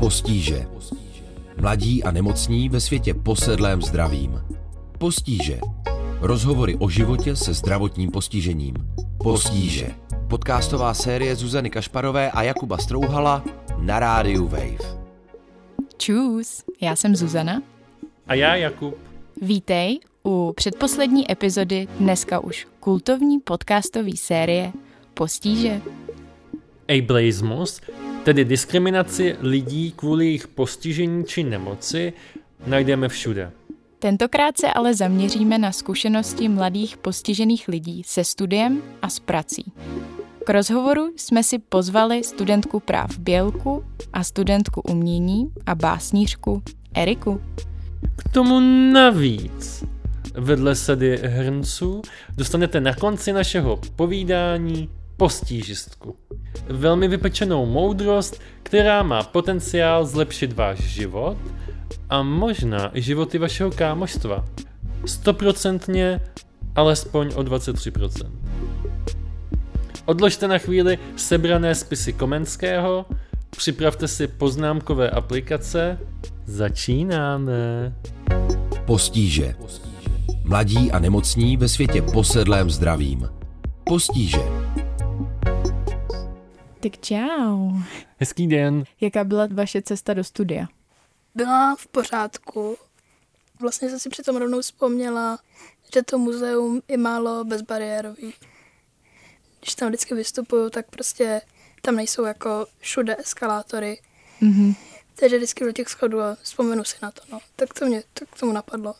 Postíže. Mladí a nemocní ve světě posedlém zdravím. Postíže. Rozhovory o životě se zdravotním postižením. Postíže. Podcastová série Zuzany Kašparové a Jakuba Strouhala na rádiu Wave. Čus, já jsem Zuzana. A já Jakub. Vítej u předposlední epizody dneska už kultovní podcastové série Postíže. Ableismus, tedy diskriminaci lidí kvůli jejich postižení či nemoci, najdeme všude. Tentokrát se ale zaměříme na zkušenosti mladých postižených lidí se studiem a s prací. K rozhovoru jsme si pozvali studentku práv Bělku a studentku umění a básnířku Eriku. K tomu navíc vedle sady hrnců dostanete na konci našeho povídání postížistku. Velmi vypečenou moudrost, která má potenciál zlepšit váš život a možná i životy vašeho kámoštva. Stoprocentně alespoň o 23%. Odložte na chvíli sebrané spisy Komenského, připravte si poznámkové aplikace, začínáme. Postíže. Mladí a nemocní ve světě posedlém zdravím. Postíže. Tak čau. Hezký den. Jaká byla vaše cesta do studia? Byla v pořádku. Vlastně jsem si přitom rovnou vzpomněla, že to muzeum je málo bezbariérový. Když tam vždycky vystupuju, tak prostě tam nejsou jako všude eskalátory. Mhm. Takže vždycky do těch schodů a vzpomenu si na to. No. Tak to mě tak tomu napadlo.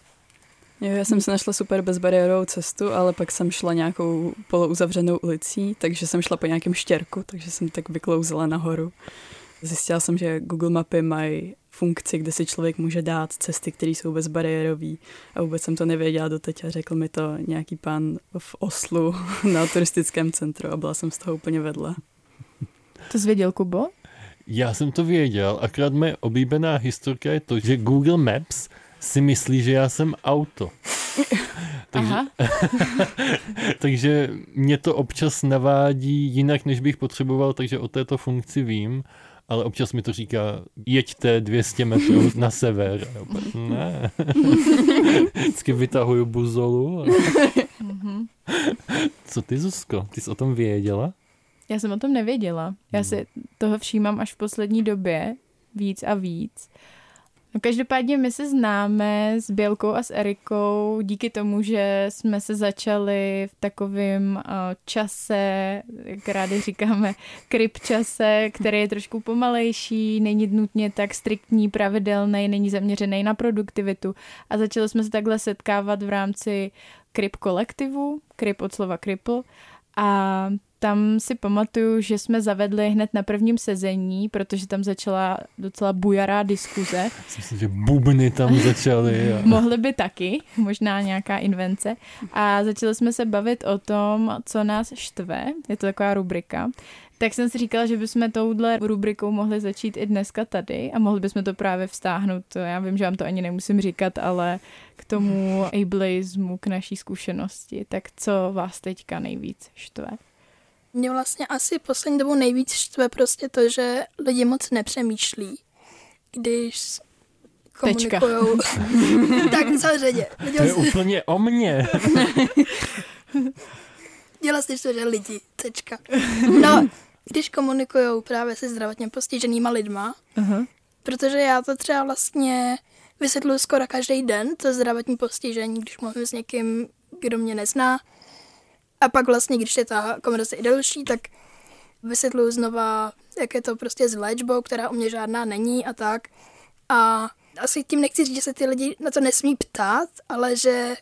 Jo, já jsem si našla super bezbariérovou cestu, ale pak jsem šla nějakou polouzavřenou ulicí, takže jsem šla po nějakém štěrku, takže jsem tak vyklouzela nahoru. Zjistila jsem, že Google mapy mají funkci, kde si člověk může dát cesty, které jsou bezbariérové a vůbec jsem to nevěděla doteď a řekl mi to nějaký pán v Oslu na turistickém centru a byla jsem z toho úplně vedle. To zvěděl Kubo? Já jsem to věděl, akorát moje oblíbená historka je to, že Google Maps si myslí, že já jsem auto. takže, takže mě to občas navádí jinak, než bych potřeboval, takže o této funkci vím, ale občas mi to říká, jeďte 200 metrů na sever. A opět, ne. Vždycky vytahuju buzolu. A... Mhm. Co ty, Zuzko? Ty jsi o tom věděla? Já jsem o tom nevěděla. Já si toho všímám až v poslední době víc a víc. No každopádně my se známe s Bělkou a s Erikou díky tomu, že jsme se začali v takovém uh, čase, jak rádi říkáme, kryp čase, který je trošku pomalejší, není nutně tak striktní, pravidelný, není zaměřený na produktivitu. A začali jsme se takhle setkávat v rámci kryp kolektivu, kryp od slova kripl. A tam si pamatuju, že jsme zavedli hned na prvním sezení, protože tam začala docela bujará diskuze. Myslím, že bubny tam začaly. A... Mohly by taky, možná nějaká invence. A začali jsme se bavit o tom, co nás štve. Je to taková rubrika. Tak jsem si říkala, že bychom touhle rubrikou mohli začít i dneska tady a mohli bychom to právě vztáhnout. Já vím, že vám to ani nemusím říkat, ale k tomu ableismu, k naší zkušenosti. Tak co vás teďka nejvíc štve? Mě vlastně asi poslední dobou nejvíc štve prostě to, že lidi moc nepřemýšlí, když Tečka. komunikujou. tak samozřejmě. To je úplně o mně. Dělá si to, že lidi, tečka. No, když komunikují právě se zdravotně postiženýma lidma, Aha. protože já to třeba vlastně vysvětluji skoro každý den, to zdravotní postižení, když mluvím s někým, kdo mě nezná. A pak vlastně, když je ta konverzace i delší, tak vysvětluji znova, jak je to prostě s léčbou, která u mě žádná není a tak. A asi tím nechci říct, že se ty lidi na to nesmí ptát, ale že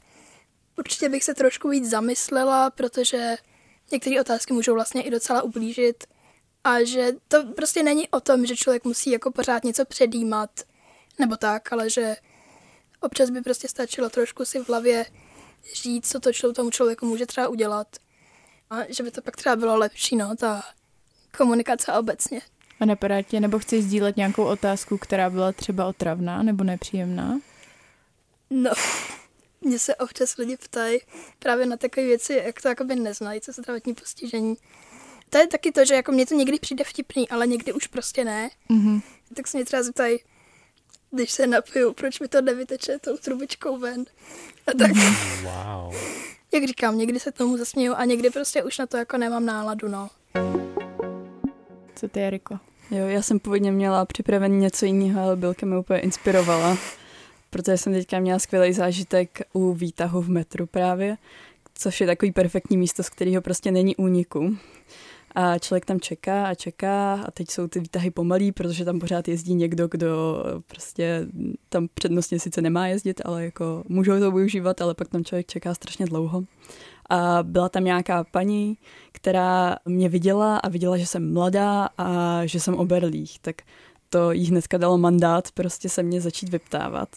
určitě bych se trošku víc zamyslela, protože některé otázky můžou vlastně i docela ublížit. A že to prostě není o tom, že člověk musí jako pořád něco předjímat, nebo tak, ale že občas by prostě stačilo trošku si v hlavě říct, co to člo- tomu člověku může třeba udělat. A že by to pak třeba bylo lepší, no, ta komunikace obecně. A napadá tě, nebo chci sdílet nějakou otázku, která byla třeba otravná nebo nepříjemná? No, mě se občas lidi ptají právě na takové věci, jak to jakoby neznají, co se zdravotní postižení. To je taky to, že jako mně to někdy přijde vtipný, ale někdy už prostě ne. Mhm. tak se mě třeba zeptají, když se napiju, proč mi to nevyteče tou trubičkou ven. A tak, Wow. jak říkám, někdy se tomu zasměju a někdy prostě už na to jako nemám náladu, no. Co ty, Eriko? Jo, já jsem původně měla připraven něco jiného, ale Bylka mě úplně inspirovala, protože jsem teďka měla skvělý zážitek u výtahu v metru právě, což je takový perfektní místo, z kterého prostě není úniku. A člověk tam čeká a čeká a teď jsou ty výtahy pomalý, protože tam pořád jezdí někdo, kdo prostě tam přednostně sice nemá jezdit, ale jako můžou to využívat, ale pak tam člověk čeká strašně dlouho. A byla tam nějaká paní, která mě viděla a viděla, že jsem mladá a že jsem oberlých, tak to jí hnedka dalo mandát prostě se mě začít vyptávat.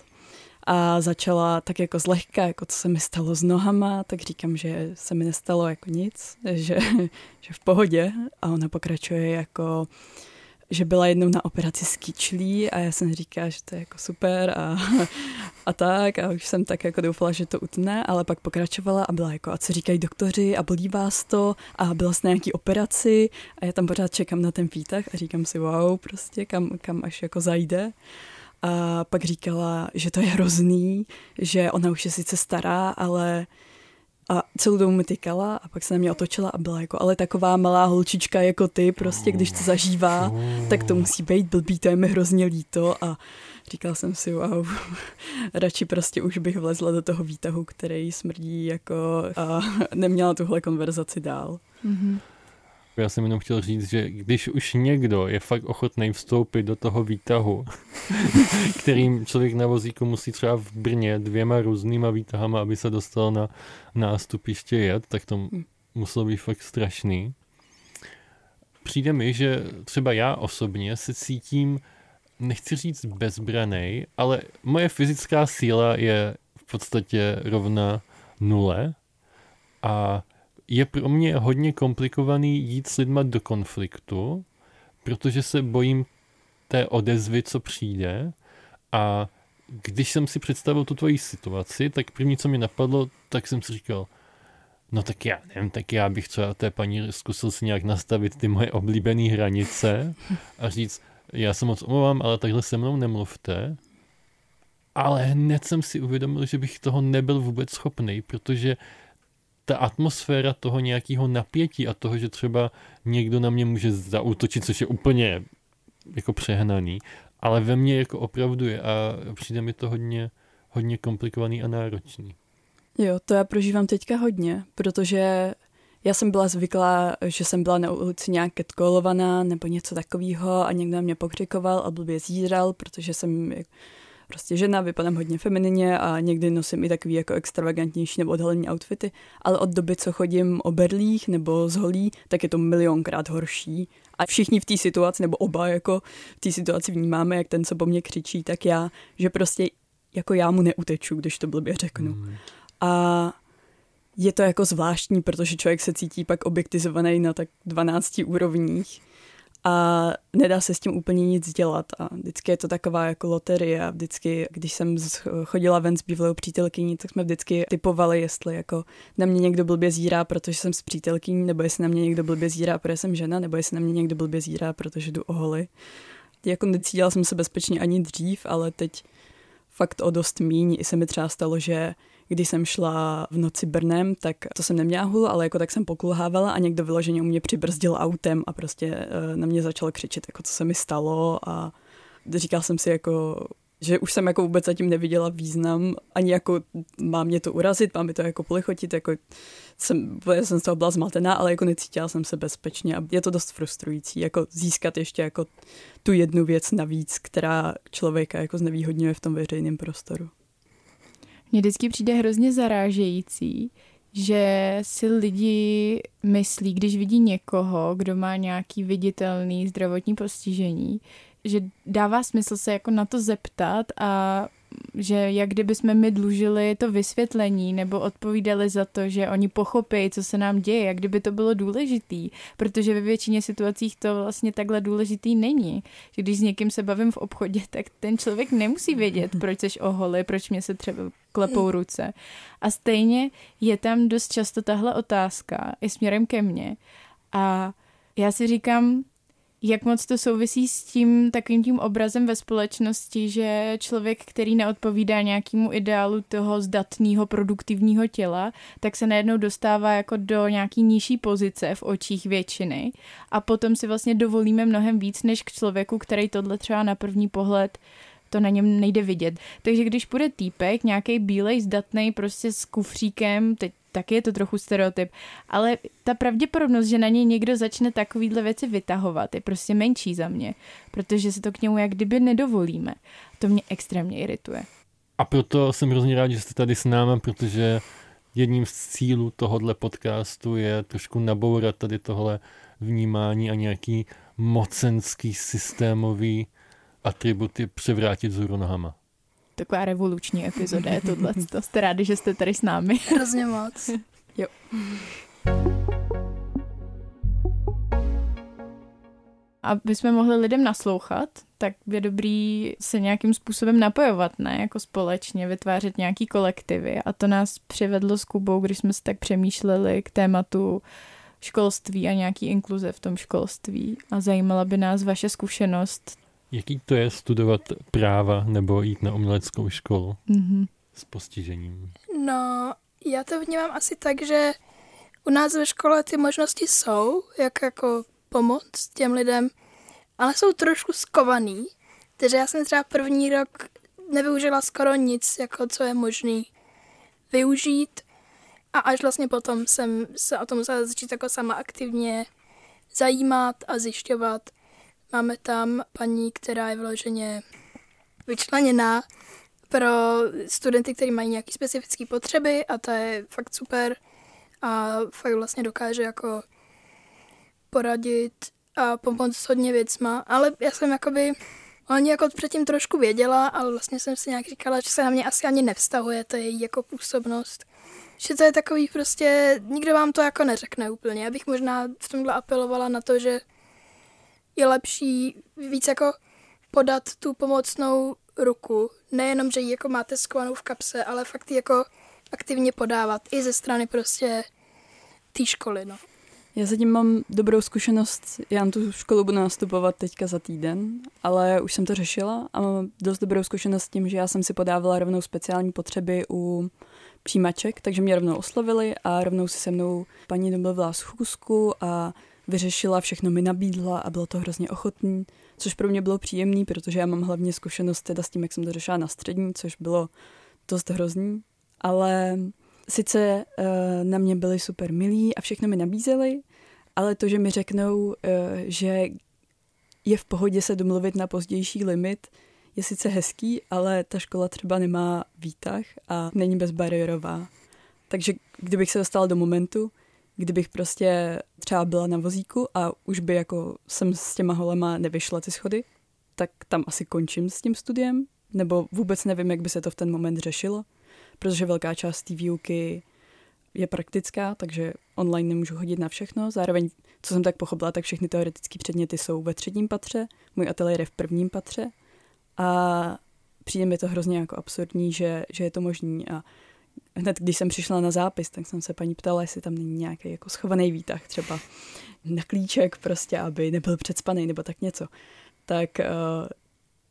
A začala tak jako zlehka, jako co se mi stalo s nohama, tak říkám, že se mi nestalo jako nic, že, že v pohodě. A ona pokračuje jako, že byla jednou na operaci s kyčlí a já jsem říkala, že to je jako super a, a tak a už jsem tak jako doufala, že to utne, ale pak pokračovala a byla jako, a co říkají doktoři a bolí vás to a byla jsi na nějaký operaci a já tam pořád čekám na ten výtah a říkám si wow, prostě kam, kam až jako zajde. A pak říkala, že to je hrozný, že ona už je sice stará, ale a celou dobu mi tykala a pak se na mě otočila a byla jako, ale taková malá holčička jako ty, prostě když to zažívá, tak to musí být blbý, to je mi hrozně líto a říkala jsem si, wow, radši prostě už bych vlezla do toho výtahu, který smrdí jako a neměla tuhle konverzaci dál. Mm-hmm. Já jsem jenom chtěl říct, že když už někdo je fakt ochotný vstoupit do toho výtahu, kterým člověk na vozíku musí třeba v Brně dvěma různýma výtahama, aby se dostal na nástupiště jet, tak to muselo být fakt strašný. Přijde mi, že třeba já osobně se cítím, nechci říct bezbranej, ale moje fyzická síla je v podstatě rovna nule a je pro mě hodně komplikovaný jít s lidma do konfliktu, protože se bojím té odezvy, co přijde a když jsem si představil tu tvoji situaci, tak první, co mi napadlo, tak jsem si říkal, no tak já nevím, tak já bych třeba té paní zkusil si nějak nastavit ty moje oblíbené hranice a říct, já se moc omlouvám, ale takhle se mnou nemluvte. Ale hned jsem si uvědomil, že bych toho nebyl vůbec schopný, protože ta atmosféra toho nějakého napětí a toho, že třeba někdo na mě může zautočit, což je úplně jako přehnaný, ale ve mně jako opravdu je a přijde mi to hodně, hodně komplikovaný a náročný. Jo, to já prožívám teďka hodně, protože já jsem byla zvyklá, že jsem byla na ulici nějak ketkolovaná nebo něco takového a někdo na mě pokřikoval a blbě zíral, protože jsem prostě žena, vypadám hodně feminině a někdy nosím i takový jako extravagantnější nebo odhalený outfity, ale od doby, co chodím o berlích nebo z holí, tak je to milionkrát horší. A všichni v té situaci, nebo oba jako v té situaci vnímáme, jak ten, co po mně křičí, tak já, že prostě jako já mu neuteču, když to blbě řeknu. Mm. A je to jako zvláštní, protože člověk se cítí pak objektizovaný na tak 12 úrovních a nedá se s tím úplně nic dělat a vždycky je to taková jako loterie a vždycky, když jsem chodila ven s bývalou přítelkyní, tak jsme vždycky typovali, jestli jako na mě někdo blbě zírá, protože jsem s přítelkyní, nebo jestli na mě někdo blbě zírá, protože jsem žena, nebo jestli na mě někdo blbě zírá, protože jdu oholi. Jako necítila jsem se bezpečně ani dřív, ale teď fakt o dost míň. I se mi třeba stalo, že když jsem šla v noci Brnem, tak to jsem neměla hůl, ale jako tak jsem pokulhávala a někdo vyloženě u mě přibrzdil autem a prostě eh, na mě začal křičet, jako co se mi stalo a říkal jsem si jako že už jsem jako vůbec zatím neviděla význam, ani jako má mě to urazit, má mi to jako polichotit, jako jsem, jsem z toho byla zmatená, ale jako necítila jsem se bezpečně a je to dost frustrující, jako získat ještě jako tu jednu věc navíc, která člověka jako znevýhodňuje v tom veřejném prostoru. Mně vždycky přijde hrozně zarážející, že si lidi myslí, když vidí někoho, kdo má nějaký viditelný zdravotní postižení, že dává smysl se jako na to zeptat a že jak kdyby jsme my dlužili to vysvětlení nebo odpovídali za to, že oni pochopí, co se nám děje, jak kdyby to bylo důležitý, protože ve většině situacích to vlastně takhle důležitý není. Když s někým se bavím v obchodě, tak ten člověk nemusí vědět, proč jsi oholi, proč mě se třeba klepou ruce. A stejně je tam dost často tahle otázka i směrem ke mně. A já si říkám, jak moc to souvisí s tím takovým tím obrazem ve společnosti, že člověk, který neodpovídá nějakému ideálu toho zdatného produktivního těla, tak se najednou dostává jako do nějaký nižší pozice v očích většiny a potom si vlastně dovolíme mnohem víc než k člověku, který tohle třeba na první pohled to na něm nejde vidět. Takže když bude týpek, nějaký bílej, zdatný, prostě s kufříkem, teď taky je to trochu stereotyp, ale ta pravděpodobnost, že na něj někdo začne takovýhle věci vytahovat, je prostě menší za mě, protože se to k němu jak kdyby nedovolíme. To mě extrémně irituje. A proto jsem hrozně rád, že jste tady s námi, protože jedním z cílů tohohle podcastu je trošku nabourat tady tohle vnímání a nějaký mocenský systémový atributy převrátit z nohama taková revoluční epizoda je tohle. To jste rádi, že jste tady s námi. Hrozně moc. jo. Aby jsme mohli lidem naslouchat, tak je dobrý se nějakým způsobem napojovat, ne? Jako společně vytvářet nějaký kolektivy. A to nás přivedlo s Kubou, když jsme se tak přemýšleli k tématu školství a nějaký inkluze v tom školství. A zajímala by nás vaše zkušenost Jaký to je studovat práva nebo jít na uměleckou školu mm-hmm. s postižením? No, já to vnímám asi tak, že u nás ve škole ty možnosti jsou, jak jako pomoct těm lidem, ale jsou trošku skovaný. Takže já jsem třeba první rok nevyužila skoro nic, jako co je možný využít. A až vlastně potom jsem se o tom musela začít jako sama aktivně zajímat a zjišťovat. Máme tam paní, která je vloženě vyčleněná pro studenty, kteří mají nějaké specifické potřeby a to je fakt super a fakt vlastně dokáže jako poradit a pomoct hodně věcma, ale já jsem jakoby Oni jako předtím trošku věděla, ale vlastně jsem si nějak říkala, že se na mě asi ani nevztahuje, to je její jako působnost. Že to je takový prostě, nikdo vám to jako neřekne úplně. Já bych možná v tomhle apelovala na to, že je lepší víc jako podat tu pomocnou ruku. Nejenom, že ji jako máte skovanou v kapse, ale fakt ji jako aktivně podávat i ze strany prostě té školy, no. Já zatím mám dobrou zkušenost, já na tu školu budu nastupovat teďka za týden, ale už jsem to řešila a mám dost dobrou zkušenost s tím, že já jsem si podávala rovnou speciální potřeby u přijímaček, takže mě rovnou oslovili a rovnou si se mnou paní domluvila schůzku a vyřešila, všechno mi nabídla a bylo to hrozně ochotný, což pro mě bylo příjemný, protože já mám hlavně zkušenost teda s tím, jak jsem to řešila na střední, což bylo dost hrozný, ale sice uh, na mě byli super milí a všechno mi nabízeli, ale to, že mi řeknou, uh, že je v pohodě se domluvit na pozdější limit, je sice hezký, ale ta škola třeba nemá výtah a není bezbariérová. Takže kdybych se dostala do momentu, kdybych prostě třeba byla na vozíku a už by jako jsem s těma holema nevyšla ty schody, tak tam asi končím s tím studiem, nebo vůbec nevím, jak by se to v ten moment řešilo, protože velká část té výuky je praktická, takže online nemůžu chodit na všechno. Zároveň, co jsem tak pochopila, tak všechny teoretické předměty jsou ve třetím patře, můj ateliér je v prvním patře a přijde mi to hrozně jako absurdní, že, že je to možný a hned když jsem přišla na zápis, tak jsem se paní ptala, jestli tam není nějaký jako schovaný výtah třeba na klíček prostě, aby nebyl předspaný nebo tak něco. Tak uh,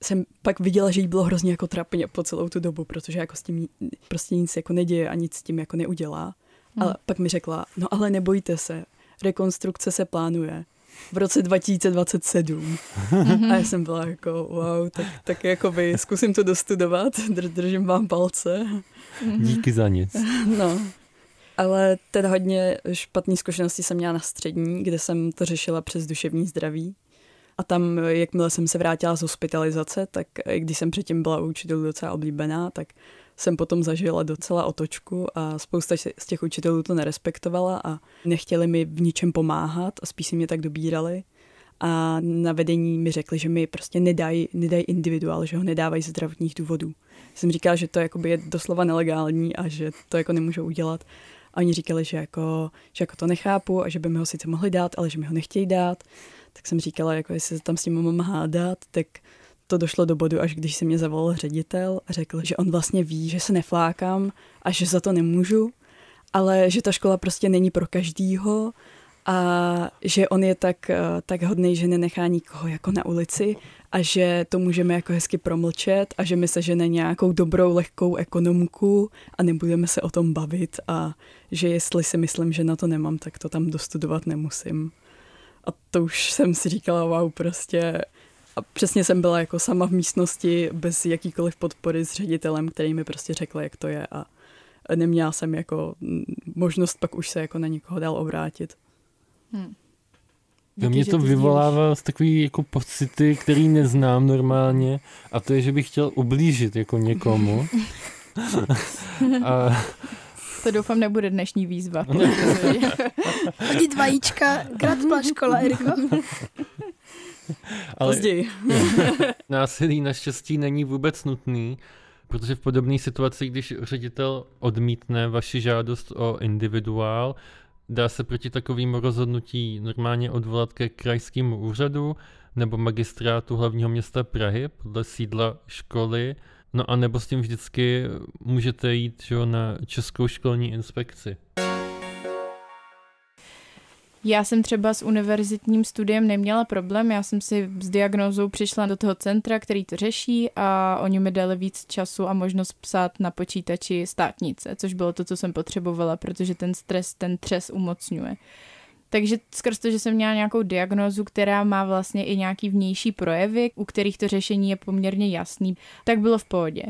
jsem pak viděla, že jí bylo hrozně jako trapně po celou tu dobu, protože jako s tím prostě nic jako neděje a nic s tím jako neudělá. Hmm. Ale pak mi řekla, no ale nebojte se, rekonstrukce se plánuje v roce 2027. A já jsem byla jako, wow, tak, tak jako by zkusím to dostudovat, držím vám palce. Díky za nic. No, ale teda hodně špatné zkušenosti jsem měla na střední, kde jsem to řešila přes duševní zdraví. A tam, jakmile jsem se vrátila z hospitalizace, tak když jsem předtím byla u učitelů docela oblíbená, tak jsem potom zažila docela otočku a spousta z těch učitelů to nerespektovala a nechtěli mi v ničem pomáhat a spíš si mě tak dobírali. A na vedení mi řekli, že mi prostě nedají, nedají individuál, že ho nedávají z zdravotních důvodů. Jsem říkala, že to je doslova nelegální a že to jako nemůžou udělat. A oni říkali, že jako, že jako to nechápu a že by mi ho sice mohli dát, ale že mi ho nechtějí dát. Tak jsem říkala, jako jestli se tam s tím mám hádat, tak to došlo do bodu, až když se mě zavolal ředitel a řekl, že on vlastně ví, že se neflákám a že za to nemůžu, ale že ta škola prostě není pro každýho a že on je tak, eh, tak hodný, že nenechá nikoho jako na ulici a že to můžeme jako hezky promlčet a že mi se žene nějakou dobrou, lehkou ekonomku a nebudeme se o tom bavit a že jestli si myslím, že na to nemám, tak to tam dostudovat nemusím. A to už jsem si říkala, wow, prostě a přesně jsem byla jako sama v místnosti bez jakýkoliv podpory s ředitelem, který mi prostě řekl, jak to je a neměla jsem jako možnost pak už se jako na nikoho dál obrátit. Hmm. Díky, mě to vyvolává z takový jako pocity, který neznám normálně a to je, že bych chtěl ublížit jako někomu. a... To doufám nebude dnešní výzva. Hodit vajíčka, gratula škola, Eriko. Ale Později. násilí naštěstí není vůbec nutný, protože v podobné situaci, když ředitel odmítne vaši žádost o individuál, dá se proti takovým rozhodnutí normálně odvolat ke krajskému úřadu nebo magistrátu hlavního města Prahy podle sídla školy, no a nebo s tím vždycky můžete jít že, na Českou školní inspekci. Já jsem třeba s univerzitním studiem neměla problém, já jsem si s diagnózou přišla do toho centra, který to řeší a oni mi dali víc času a možnost psát na počítači státnice, což bylo to, co jsem potřebovala, protože ten stres, ten třes umocňuje. Takže skrz to, že jsem měla nějakou diagnózu, která má vlastně i nějaký vnější projevy, u kterých to řešení je poměrně jasný, tak bylo v pohodě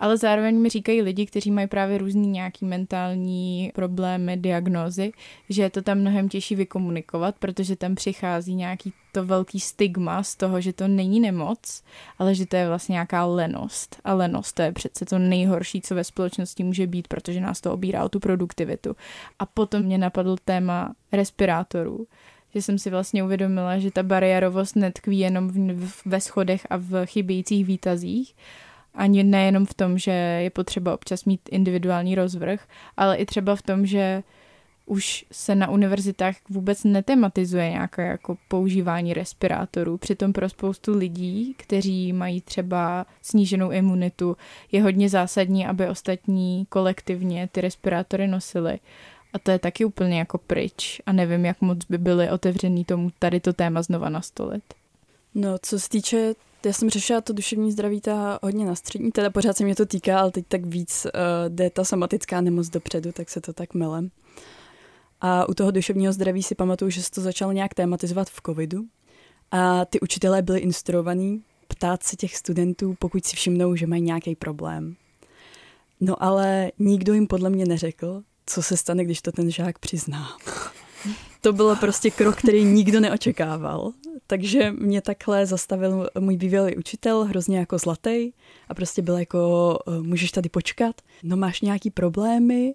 ale zároveň mi říkají lidi, kteří mají právě různý nějaký mentální problémy, diagnózy, že je to tam mnohem těžší vykomunikovat, protože tam přichází nějaký to velký stigma z toho, že to není nemoc, ale že to je vlastně nějaká lenost. A lenost to je přece to nejhorší, co ve společnosti může být, protože nás to obírá o tu produktivitu. A potom mě napadl téma respirátorů že jsem si vlastně uvědomila, že ta bariérovost netkví jenom v, ve schodech a v chybějících výtazích, ani nejenom v tom, že je potřeba občas mít individuální rozvrh, ale i třeba v tom, že už se na univerzitách vůbec netematizuje nějaké jako používání respirátorů. Přitom pro spoustu lidí, kteří mají třeba sníženou imunitu, je hodně zásadní, aby ostatní kolektivně ty respirátory nosili. A to je taky úplně jako pryč. A nevím, jak moc by byly otevřený tomu tady to téma znova nastolit. No, co se týče já jsem řešila to duševní zdraví ta hodně na střední, teda pořád se mě to týká, ale teď tak víc uh, jde ta somatická nemoc dopředu, tak se to tak melem. A u toho duševního zdraví si pamatuju, že se to začalo nějak tématizovat v covidu. A ty učitelé byli instruovaní ptát se těch studentů, pokud si všimnou, že mají nějaký problém. No ale nikdo jim podle mě neřekl, co se stane, když to ten žák přizná. To bylo prostě krok, který nikdo neočekával. Takže mě takhle zastavil můj bývalý učitel, hrozně jako zlatý a prostě byl jako, eh, můžeš tady počkat, no máš nějaký problémy?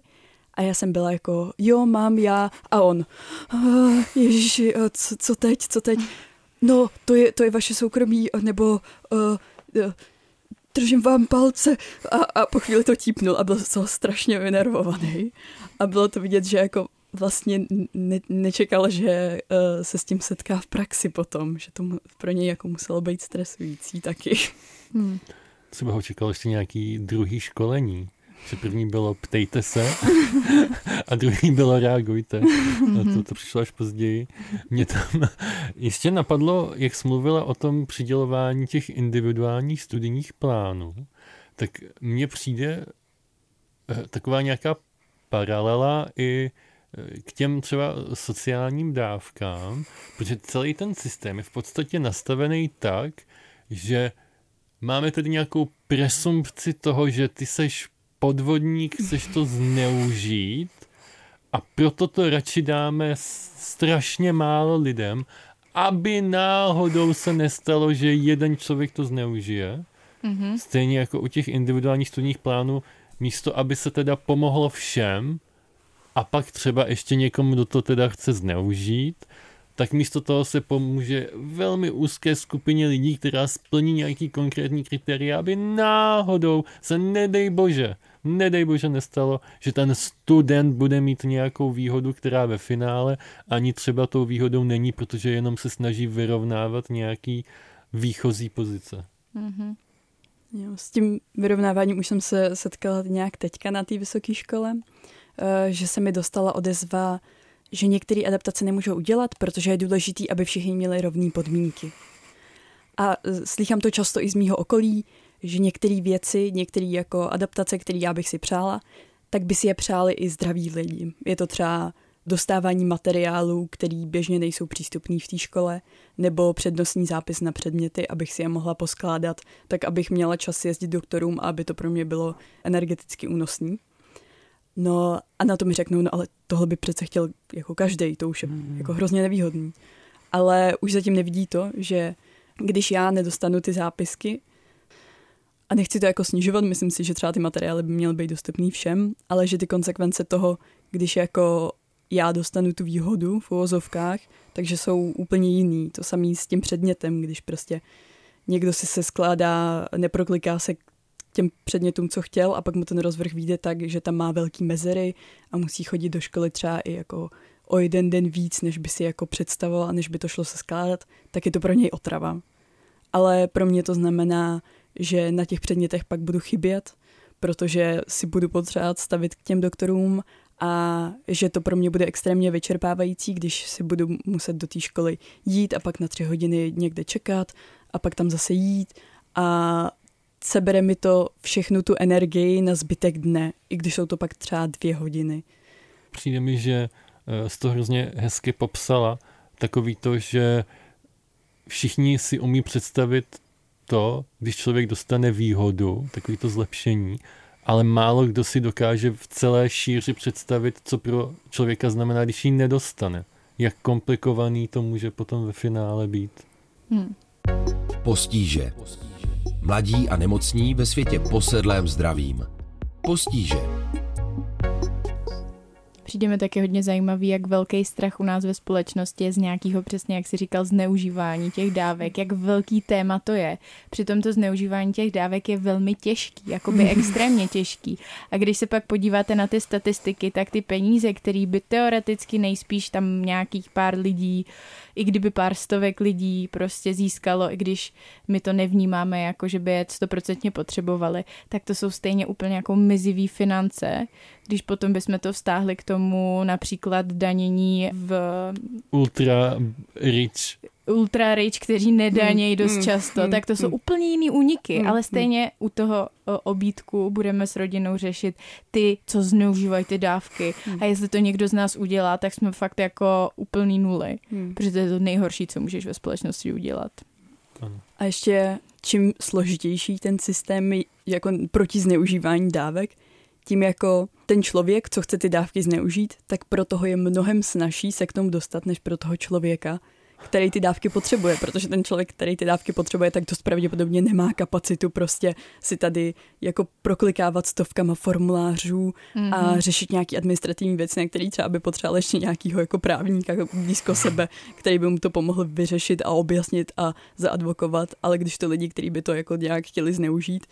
A já jsem byla jako, jo, mám já. A on, oh, ježiši, co, co teď, co teď? No, to je, to je vaše soukromí, nebo uh, uh, držím vám palce. A, a po chvíli to típnul a byl to strašně vynervovaný. A bylo to vidět, že jako vlastně ne, nečekal, že uh, se s tím setká v praxi potom, že to pro něj jako muselo být stresující taky. Hmm. Třeba ho čekal ještě nějaký druhý školení. Že první bylo ptejte se a druhý bylo reagujte. A to, to přišlo až později. Mě tam ještě napadlo, jak jsi mluvila o tom přidělování těch individuálních studijních plánů, tak mně přijde eh, taková nějaká paralela i k těm třeba sociálním dávkám, protože celý ten systém je v podstatě nastavený tak, že máme tady nějakou presumpci toho, že ty seš podvodník, chceš to zneužít a proto to radši dáme strašně málo lidem, aby náhodou se nestalo, že jeden člověk to zneužije. Mm-hmm. Stejně jako u těch individuálních studijních plánů, místo aby se teda pomohlo všem, a pak třeba ještě někomu, kdo to teda chce zneužít, tak místo toho se pomůže velmi úzké skupině lidí, která splní nějaký konkrétní kritéria, aby náhodou se nedej bože, nedej bože nestalo, že ten student bude mít nějakou výhodu, která ve finále ani třeba tou výhodou není, protože jenom se snaží vyrovnávat nějaký výchozí pozice. Mm-hmm. Jo, s tím vyrovnáváním už jsem se setkala nějak teďka na té vysoké škole. Že se mi dostala odezva, že některé adaptace nemůžou udělat, protože je důležitý, aby všichni měli rovné podmínky. A e, slychám to často i z mýho okolí, že některé věci, některé jako adaptace, které já bych si přála, tak by si je přáli i zdraví lidi. Je to třeba dostávání materiálů, který běžně nejsou přístupný v té škole, nebo přednostní zápis na předměty, abych si je mohla poskládat, tak abych měla čas jezdit doktorům a aby to pro mě bylo energeticky únosný. No a na to mi řeknou, no ale tohle by přece chtěl jako každý, to už je mm. jako hrozně nevýhodný. Ale už zatím nevidí to, že když já nedostanu ty zápisky, a nechci to jako snižovat, myslím si, že třeba ty materiály by měly být dostupný všem, ale že ty konsekvence toho, když jako já dostanu tu výhodu v uvozovkách, takže jsou úplně jiný. To samý s tím předmětem, když prostě někdo si se skládá, neprokliká se těm předmětům, co chtěl a pak mu ten rozvrh vyjde tak, že tam má velký mezery a musí chodit do školy třeba i jako o jeden den víc, než by si jako představoval, než by to šlo se skládat, tak je to pro něj otrava. Ale pro mě to znamená, že na těch předmětech pak budu chybět, protože si budu potřebovat stavit k těm doktorům a že to pro mě bude extrémně vyčerpávající, když si budu muset do té školy jít a pak na tři hodiny někde čekat a pak tam zase jít a sebere mi to všechnu tu energii na zbytek dne, i když jsou to pak třeba dvě hodiny. Přijde mi, že eh, z toho hrozně hezky popsala takový to, že všichni si umí představit to, když člověk dostane výhodu, takový to zlepšení, ale málo kdo si dokáže v celé šíři představit, co pro člověka znamená, když ji nedostane. Jak komplikovaný to může potom ve finále být. Hmm. Postíže. Mladí a nemocní ve světě posedlém zdravím. Postíže Přijde mi taky hodně zajímavý, jak velký strach u nás ve společnosti je z nějakého přesně, jak si říkal, zneužívání těch dávek, jak velký téma to je. Přitom to zneužívání těch dávek je velmi těžký, jakoby extrémně těžký. A když se pak podíváte na ty statistiky, tak ty peníze, které by teoreticky nejspíš tam nějakých pár lidí i kdyby pár stovek lidí prostě získalo, i když my to nevnímáme jako, že by je stoprocentně potřebovali, tak to jsou stejně úplně jako mizivý finance, když potom bychom to vztáhli k tomu například danění v... Ultra rich ultra rich, kteří nedanějí mm, dost mm, často, mm, tak to jsou úplně jiný úniky, ale stejně u toho obídku budeme s rodinou řešit ty, co zneužívají ty dávky. A jestli to někdo z nás udělá, tak jsme fakt jako úplný nuly, protože to je to nejhorší, co můžeš ve společnosti udělat. A ještě čím složitější ten systém jako proti zneužívání dávek, tím jako ten člověk, co chce ty dávky zneužít, tak pro toho je mnohem snažší se k tomu dostat, než pro toho člověka, který ty dávky potřebuje, protože ten člověk, který ty dávky potřebuje, tak dost pravděpodobně nemá kapacitu prostě si tady jako proklikávat stovkama formulářů mm-hmm. a mhm. řešit nějaký administrativní věci, na který třeba by potřeboval ještě nějakýho jako právníka blízko sebe, který by mu to pomohl vyřešit a objasnit a zaadvokovat, ale když to lidi, kteří by to jako nějak chtěli zneužít,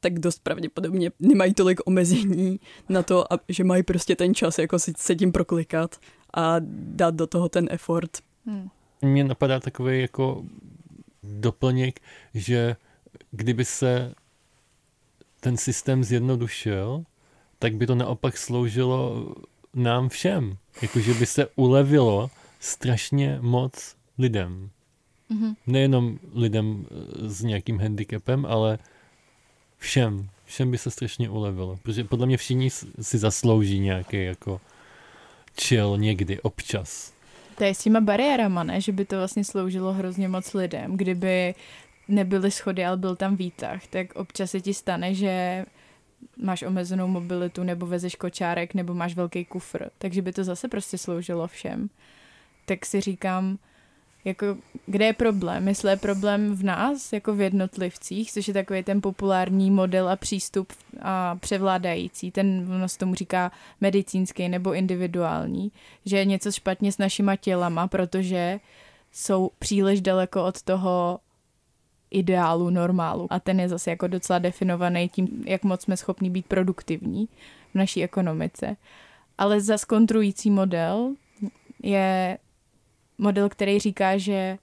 tak dost pravděpodobně nemají tolik omezení na to, že mají prostě ten čas jako si se tím proklikat a dát do toho ten effort. Hmm. Mně napadá takový jako doplněk, že kdyby se ten systém zjednodušil, tak by to naopak sloužilo nám všem. Jakože by se ulevilo strašně moc lidem. Mm-hmm. Nejenom lidem s nějakým handicapem, ale všem. Všem by se strašně ulevilo. Protože podle mě všichni si zaslouží nějaký jako chill někdy, občas. To je s těma bariérama, ne? Že by to vlastně sloužilo hrozně moc lidem. Kdyby nebyly schody, ale byl tam výtah, tak občas se ti stane, že máš omezenou mobilitu, nebo vezeš kočárek, nebo máš velký kufr. Takže by to zase prostě sloužilo všem. Tak si říkám, jako, kde je problém? Jestli je problém v nás, jako v jednotlivcích, což je takový ten populární model a přístup a převládající, ten ono se tomu říká medicínský nebo individuální, že je něco špatně s našima tělama, protože jsou příliš daleko od toho ideálu, normálu. A ten je zase jako docela definovaný tím, jak moc jsme schopni být produktivní v naší ekonomice. Ale za skontrující model je model, který říká, že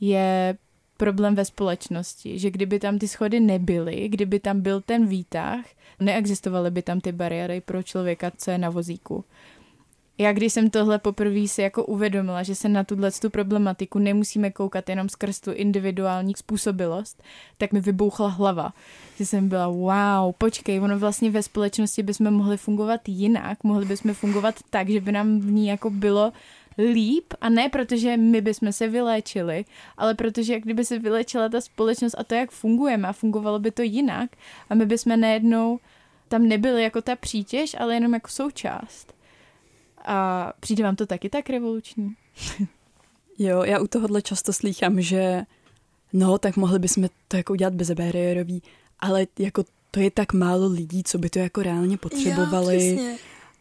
je problém ve společnosti, že kdyby tam ty schody nebyly, kdyby tam byl ten výtah, neexistovaly by tam ty bariéry pro člověka, co je na vozíku. já když jsem tohle poprvé si jako uvědomila, že se na tuhle tu problematiku nemusíme koukat jenom skrz tu individuální způsobilost, tak mi vybouchla hlava. Že jsem byla, wow, počkej, ono vlastně ve společnosti bychom mohli fungovat jinak, mohli bychom fungovat tak, že by nám v ní jako bylo líp a ne protože my bychom se vyléčili, ale protože jak kdyby se vyléčila ta společnost a to, jak fungujeme a fungovalo by to jinak a my bychom najednou tam nebyli jako ta přítěž, ale jenom jako součást. A přijde vám to taky tak revoluční? jo, já u tohohle často slýchám, že no, tak mohli bychom to jako udělat bezbariérový, ale jako to je tak málo lidí, co by to jako reálně potřebovali. Jo,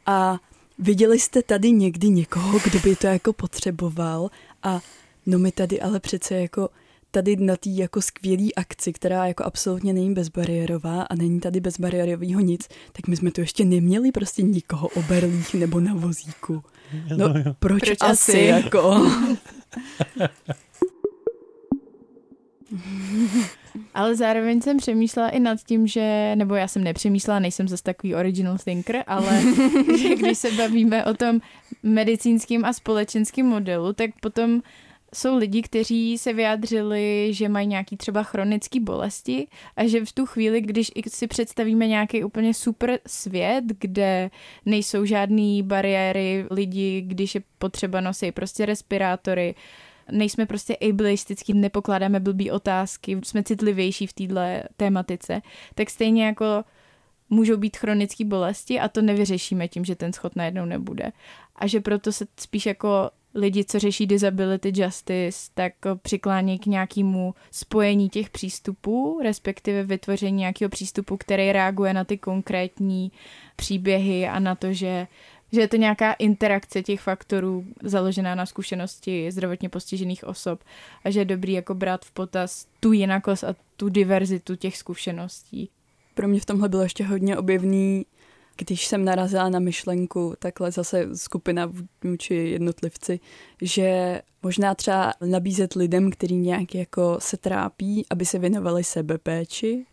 a viděli jste tady někdy někoho, kdo by to jako potřeboval a no my tady ale přece jako tady na té jako skvělý akci, která jako absolutně není bezbariérová a není tady bezbariérového nic, tak my jsme tu ještě neměli prostě nikoho o berlích nebo na vozíku. No, proč, proč asi, asi jako? Ale zároveň jsem přemýšlela i nad tím, že, nebo já jsem nepřemýšlela, nejsem zase takový original thinker, ale že když se bavíme o tom medicínským a společenským modelu, tak potom jsou lidi, kteří se vyjádřili, že mají nějaký třeba chronické bolesti a že v tu chvíli, když si představíme nějaký úplně super svět, kde nejsou žádné bariéry lidi, když je potřeba nosit prostě respirátory, nejsme prostě ableistický, nepokládáme blbý otázky, jsme citlivější v této tématice, tak stejně jako můžou být chronické bolesti a to nevyřešíme tím, že ten schod najednou nebude. A že proto se spíš jako lidi, co řeší disability justice, tak přiklání k nějakému spojení těch přístupů, respektive vytvoření nějakého přístupu, který reaguje na ty konkrétní příběhy a na to, že že je to nějaká interakce těch faktorů založená na zkušenosti zdravotně postižených osob a že je dobrý jako brát v potaz tu jinakost a tu diverzitu těch zkušeností. Pro mě v tomhle bylo ještě hodně objevný když jsem narazila na myšlenku, takhle zase skupina vůči jednotlivci, že možná třeba nabízet lidem, který nějak jako se trápí, aby se věnovali sebepéči,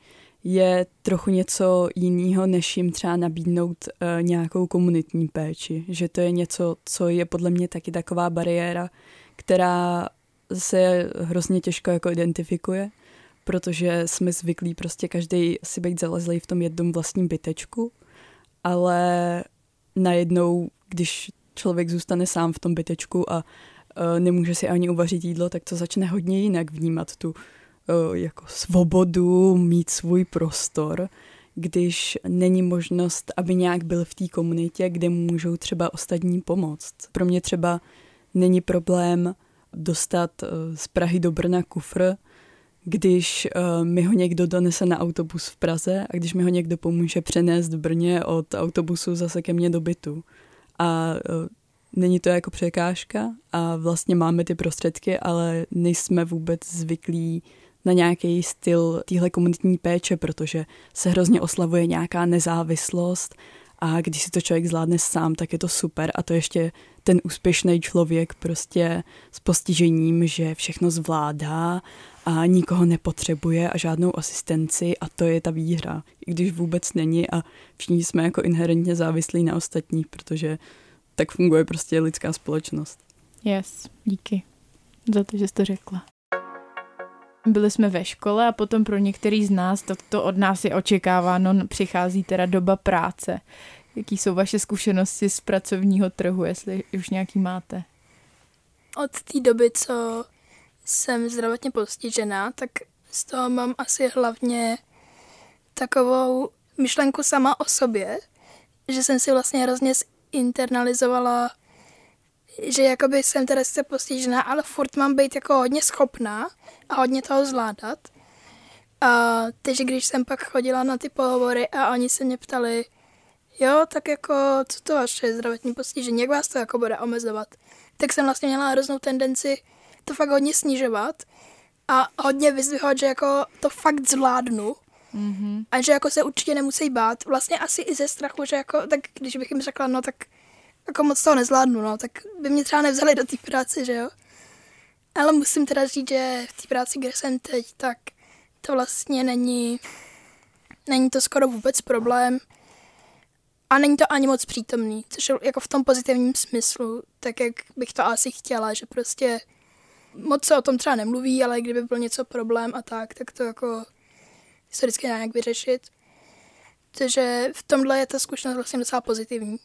je trochu něco jiného, než jim třeba nabídnout uh, nějakou komunitní péči. Že to je něco, co je podle mě taky taková bariéra, která se hrozně těžko jako identifikuje, protože jsme zvyklí prostě každý si být zalezlý v tom jednom vlastním bytečku ale najednou, když člověk zůstane sám v tom bytečku a uh, nemůže si ani uvařit jídlo, tak to začne hodně jinak vnímat tu jako svobodu, mít svůj prostor, když není možnost, aby nějak byl v té komunitě, kde můžou třeba ostatní pomoct. Pro mě třeba není problém dostat uh, z Prahy do Brna kufr, když uh, mi ho někdo donese na autobus v Praze a když mi ho někdo pomůže přenést v Brně od autobusu zase ke mně do bytu. A není to jako překážka a vlastně máme ty prostředky, ale nejsme vůbec zvyklí na nějaký styl téhle komunitní péče, protože se hrozně oslavuje nějaká nezávislost a když si to člověk zvládne sám, tak je to super a to ještě ten úspěšný člověk prostě s postižením, že všechno zvládá a nikoho nepotřebuje a žádnou asistenci a to je ta výhra, i když vůbec není a všichni jsme jako inherentně závislí na ostatní, protože tak funguje prostě lidská společnost. Yes, díky za to, že jsi to řekla. Byli jsme ve škole a potom pro některý z nás to, to od nás je očekáváno, přichází teda doba práce. Jaký jsou vaše zkušenosti z pracovního trhu, jestli už nějaký máte? Od té doby, co jsem zdravotně postižená, tak z toho mám asi hlavně takovou myšlenku sama o sobě, že jsem si vlastně hrozně internalizovala, že jakoby jsem teda sice postižená, ale furt mám být jako hodně schopná a hodně toho zvládat. A takže když jsem pak chodila na ty pohovory a oni se mě ptali, jo, tak jako, co to vaše zdravotní postižení, jak vás to jako bude omezovat, tak jsem vlastně měla hroznou tendenci to fakt hodně snižovat a hodně vyzvihovat, že jako to fakt zvládnu. Mm-hmm. A že jako se určitě nemusí bát. Vlastně asi i ze strachu, že jako, tak když bych jim řekla, no tak jako moc toho nezvládnu, no, tak by mě třeba nevzali do té práce, že jo. Ale musím teda říct, že v té práci, kde jsem teď, tak to vlastně není, není to skoro vůbec problém. A není to ani moc přítomný, což je jako v tom pozitivním smyslu, tak jak bych to asi chtěla, že prostě moc se o tom třeba nemluví, ale kdyby byl něco problém a tak, tak to jako se vždycky nějak vyřešit. Takže v tomhle je ta zkušenost vlastně docela pozitivní.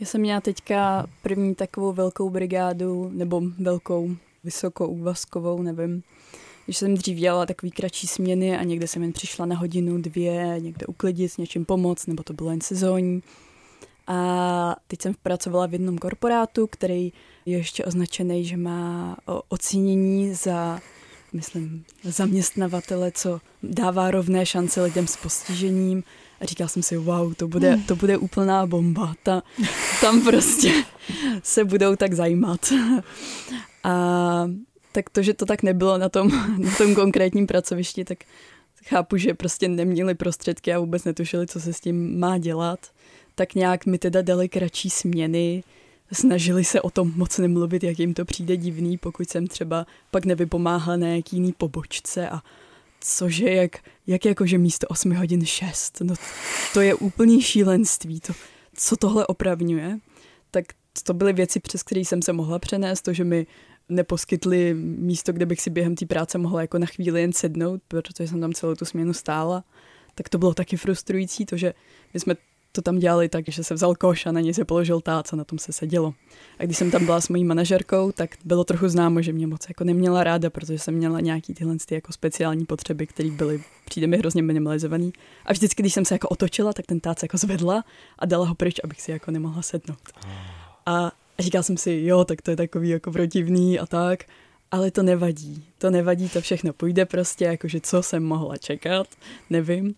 Já jsem měla teďka první takovou velkou brigádu, nebo velkou vysokou úvazkovou, nevím. Když jsem dřív dělala takový kratší směny a někde jsem jen přišla na hodinu, dvě, někde uklidit, s něčím pomoct, nebo to bylo jen sezónní. A teď jsem pracovala v jednom korporátu, který je ještě označený, že má ocenění za, myslím, zaměstnavatele, co dává rovné šance lidem s postižením. A říkal jsem si, wow, to bude, to bude úplná bomba. Ta, tam prostě se budou tak zajímat. A tak to, že to tak nebylo na tom, na tom konkrétním pracovišti, tak chápu, že prostě neměli prostředky a vůbec netušili, co se s tím má dělat. Tak nějak mi teda dali kratší směny, snažili se o tom moc nemluvit, jak jim to přijde divný, pokud jsem třeba pak nevypomáhala na jaký jiný pobočce a cože, jak, jak jako, že místo 8 hodin 6, no to je úplný šílenství, to, co tohle opravňuje, tak to byly věci, přes které jsem se mohla přenést, to, že mi neposkytli místo, kde bych si během té práce mohla jako na chvíli jen sednout, protože jsem tam celou tu směnu stála, tak to bylo taky frustrující, to, že my jsme to tam dělali tak, že se vzal koš a na něj se položil tác a na tom se sedělo. A když jsem tam byla s mojí manažerkou, tak bylo trochu známo, že mě moc jako neměla ráda, protože jsem měla nějaký tyhle ty jako speciální potřeby, které byly, přijde mi hrozně minimalizovaný. A vždycky, když jsem se jako otočila, tak ten tác jako zvedla a dala ho pryč, abych si jako nemohla sednout. A říkal jsem si, jo, tak to je takový jako protivný a tak, ale to nevadí. To nevadí, to všechno půjde prostě, jakože co jsem mohla čekat, nevím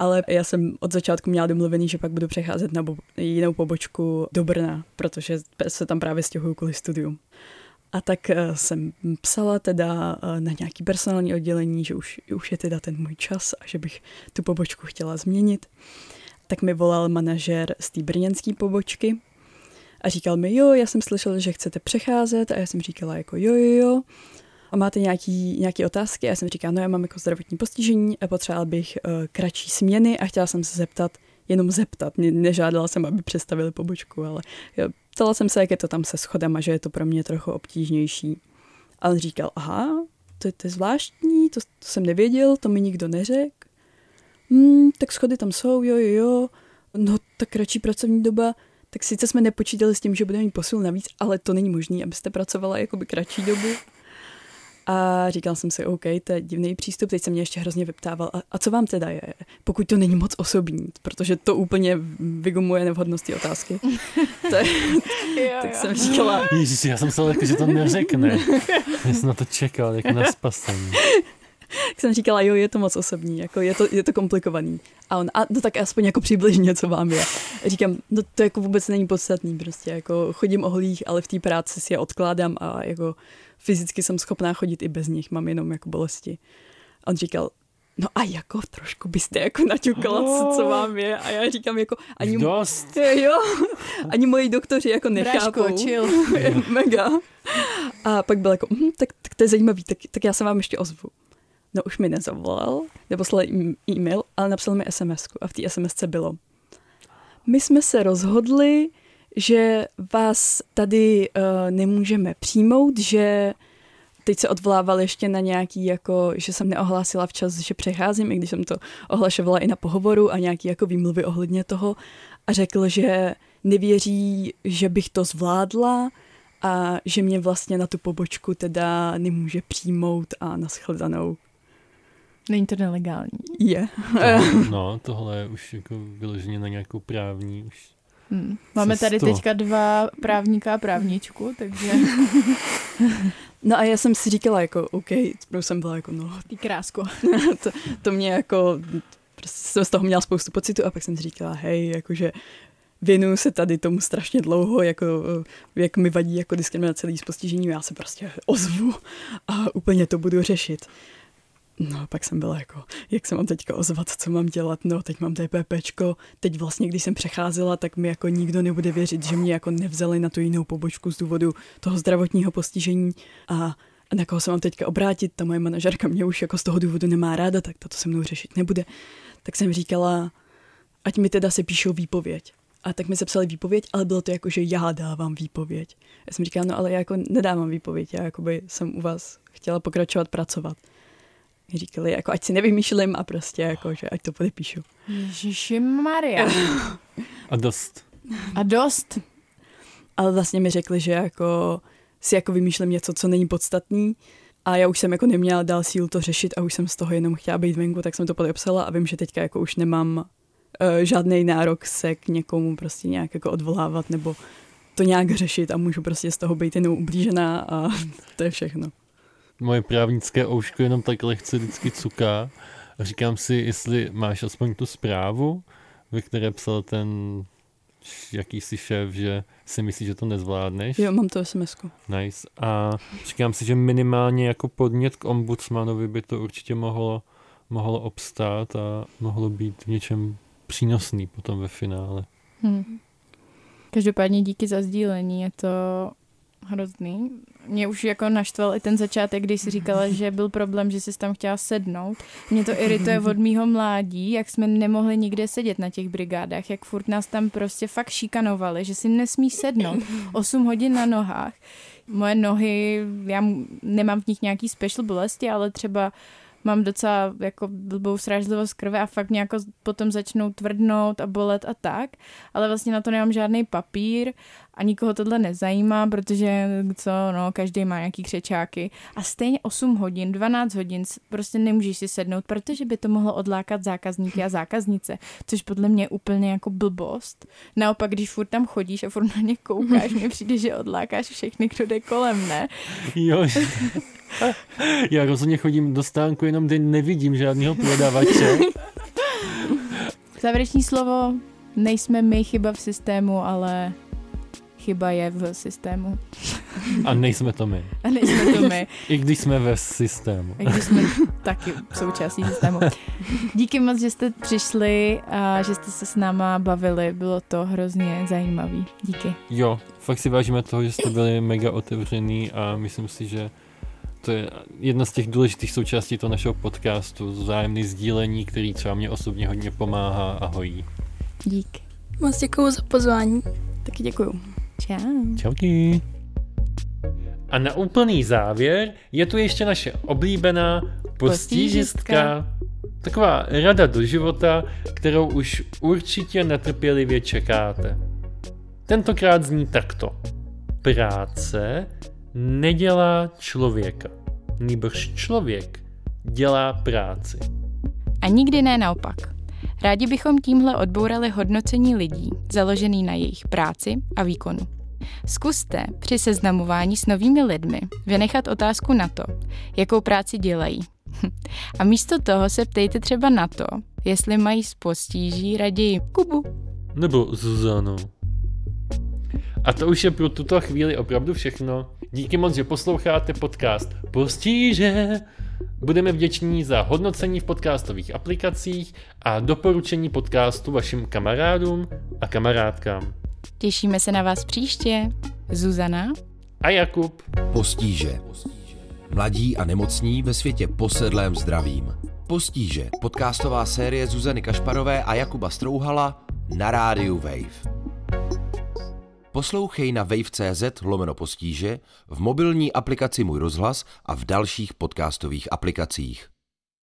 ale já jsem od začátku měla domluvený, že pak budu přecházet na bo- jinou pobočku do Brna, protože se tam právě stěhuju kvůli studium. A tak uh, jsem psala teda uh, na nějaký personální oddělení, že už, už je teda ten můj čas a že bych tu pobočku chtěla změnit. Tak mi volal manažer z té brněnské pobočky a říkal mi, jo, já jsem slyšel, že chcete přecházet a já jsem říkala jako jo, jo, jo a máte nějaký, nějaké otázky? Já jsem říkala, no já mám jako zdravotní postižení a potřeboval bych uh, kratší směny a chtěla jsem se zeptat, jenom zeptat, ne, nežádala jsem, aby představili pobočku, ale ptala jsem se, jak je to tam se schodem že je to pro mě trochu obtížnější. A on říkal, aha, to, to je zvláštní, to, to jsem nevěděl, to mi nikdo neřekl. Hmm, tak schody tam jsou, jo, jo, jo. No, tak kratší pracovní doba, tak sice jsme nepočítali s tím, že budeme mít posil navíc, ale to není možné, abyste pracovala jakoby kratší dobu. A říkal jsem si, OK, to je divný přístup, teď se mě ještě hrozně vyptával, a, a co vám teda je, pokud to není moc osobní, protože to úplně vygumuje nevhodnosti otázky. to je, jo, tak jo. jsem říkala... Ježiš, já jsem se jako, že to neřekne. Já jsem na to čekal, jako na spasení. Tak jsem říkala, jo, je to moc osobní, jako je to, je to komplikovaný. A on, a no tak aspoň jako přibližně, co vám je. Říkám, no to jako vůbec není podstatný, prostě jako chodím o holích, ale v té práci si je odkládám a jako fyzicky jsem schopná chodit i bez nich, mám jenom jako bolesti. A on říkal, no a jako trošku byste jako naťukala, co, co vám je. A já říkám jako, ani, Dost. jo, ani moji doktoři jako nechápou. Chill. Mega. A pak byl jako, hm, tak, tak to je zajímavý, tak, tak já se vám ještě ozvu. No už mi nezavolal, neposlal e-mail, ale napsal mi sms a v té SMSce bylo. My jsme se rozhodli, že vás tady uh, nemůžeme přijmout, že teď se odvolával ještě na nějaký, jako, že jsem neohlásila včas, že přecházím, i když jsem to ohlašovala i na pohovoru a nějaký jako výmluvy ohledně toho a řekl, že nevěří, že bych to zvládla a že mě vlastně na tu pobočku teda nemůže přijmout a naschledanou. Není to nelegální. Je. No, no, tohle je už jako vyloženě na nějakou právní už Hmm. Máme tady Cesto. teďka dva právníka a právničku, takže No a já jsem si říkala jako, OK, protože jsem byla jako, no, ty krásko. to, to mě jako, prostě jsem z toho měla spoustu pocitu a pak jsem si říkala, hej, jakože věnuju se tady tomu strašně dlouho, jako, jak mi vadí jako diskriminace lidí s postižením, já se prostě ozvu a úplně to budu řešit. No, pak jsem byla jako, jak se mám teďka ozvat, co mám dělat, no, teď mám DPPčko, teď vlastně, když jsem přecházela, tak mi jako nikdo nebude věřit, že mě jako nevzali na tu jinou pobočku z důvodu toho zdravotního postižení a na koho se mám teďka obrátit, ta moje manažerka mě už jako z toho důvodu nemá ráda, tak to se mnou řešit nebude. Tak jsem říkala, ať mi teda se píšou výpověď. A tak mi sepsali výpověď, ale bylo to jako, že já dávám výpověď. Já jsem říkala, no ale já jako nedávám výpověď, já jakoby jsem u vás chtěla pokračovat pracovat. Mi říkali, jako ať si nevymýšlím a prostě jako, že ať to podepíšu. Ježiši Maria. A dost. A dost. Ale vlastně mi řekli, že jako si jako vymýšlím něco, co není podstatný a já už jsem jako neměla dál sílu to řešit a už jsem z toho jenom chtěla být venku, tak jsem to podepsala a vím, že teďka jako už nemám uh, žádný nárok se k někomu prostě nějak jako odvolávat nebo to nějak řešit a můžu prostě z toho být jenom ublížená a to je všechno. Moje právnické ouško jenom tak lehce vždycky cuká. A říkám si, jestli máš aspoň tu zprávu, ve které psal ten jakýsi šéf, že si myslí, že to nezvládneš. Jo, mám to sms Nice. A říkám si, že minimálně jako podnět k ombudsmanovi by to určitě mohlo, mohlo obstát a mohlo být v něčem přínosný potom ve finále. Hmm. Každopádně díky za sdílení, je to hrozný. Mě už jako naštval i ten začátek, když jsi říkala, že byl problém, že jsi tam chtěla sednout. Mě to irituje od mýho mládí, jak jsme nemohli nikde sedět na těch brigádách, jak furt nás tam prostě fakt šikanovali, že si nesmí sednout 8 hodin na nohách. Moje nohy, já nemám v nich nějaký special bolesti, ale třeba mám docela jako blbou srážlivost krve a fakt nějak potom začnou tvrdnout a bolet a tak, ale vlastně na to nemám žádný papír a nikoho tohle nezajímá, protože co, no, každý má nějaký křečáky a stejně 8 hodin, 12 hodin prostě nemůžeš si sednout, protože by to mohlo odlákat zákazníky a zákaznice, což podle mě je úplně jako blbost. Naopak, když furt tam chodíš a furt na ně koukáš, mně přijde, že odlákáš všechny, kdo jde kolem, ne? Jo, já rozhodně chodím do stánku jenom, kde nevidím žádného prodavače. Závěrečné slovo, nejsme my chyba v systému, ale chyba je v systému. A nejsme to my. A nejsme to my. I když jsme ve systému. I když jsme taky součástí systému. Díky moc, že jste přišli a že jste se s náma bavili. Bylo to hrozně zajímavý. Díky. Jo, fakt si vážíme toho, že jste byli mega otevřený a myslím si, že to je jedna z těch důležitých součástí toho našeho podcastu, vzájemný sdílení, který třeba mě osobně hodně pomáhá a hojí. Dík. Moc děkuji za pozvání. Taky děkuju. Čau. Čauky. A na úplný závěr je tu ještě naše oblíbená postížistka. Taková rada do života, kterou už určitě netrpělivě čekáte. Tentokrát zní takto. Práce nedělá člověka, nýbrž člověk dělá práci. A nikdy ne naopak. Rádi bychom tímhle odbourali hodnocení lidí, založený na jejich práci a výkonu. Zkuste při seznamování s novými lidmi vynechat otázku na to, jakou práci dělají. A místo toho se ptejte třeba na to, jestli mají z postíží raději Kubu. Nebo Zuzanu. A to už je pro tuto chvíli opravdu všechno. Díky moc, že posloucháte podcast Postíže. Budeme vděční za hodnocení v podcastových aplikacích a doporučení podcastu vašim kamarádům a kamarádkám. Těšíme se na vás příště. Zuzana a Jakub. Postíže. Mladí a nemocní ve světě posedlém zdravím. Postíže. Podcastová série Zuzany Kašparové a Jakuba Strouhala na rádiu Wave. Poslouchej na wave.cz lomeno postíže, v mobilní aplikaci Můj rozhlas a v dalších podcastových aplikacích.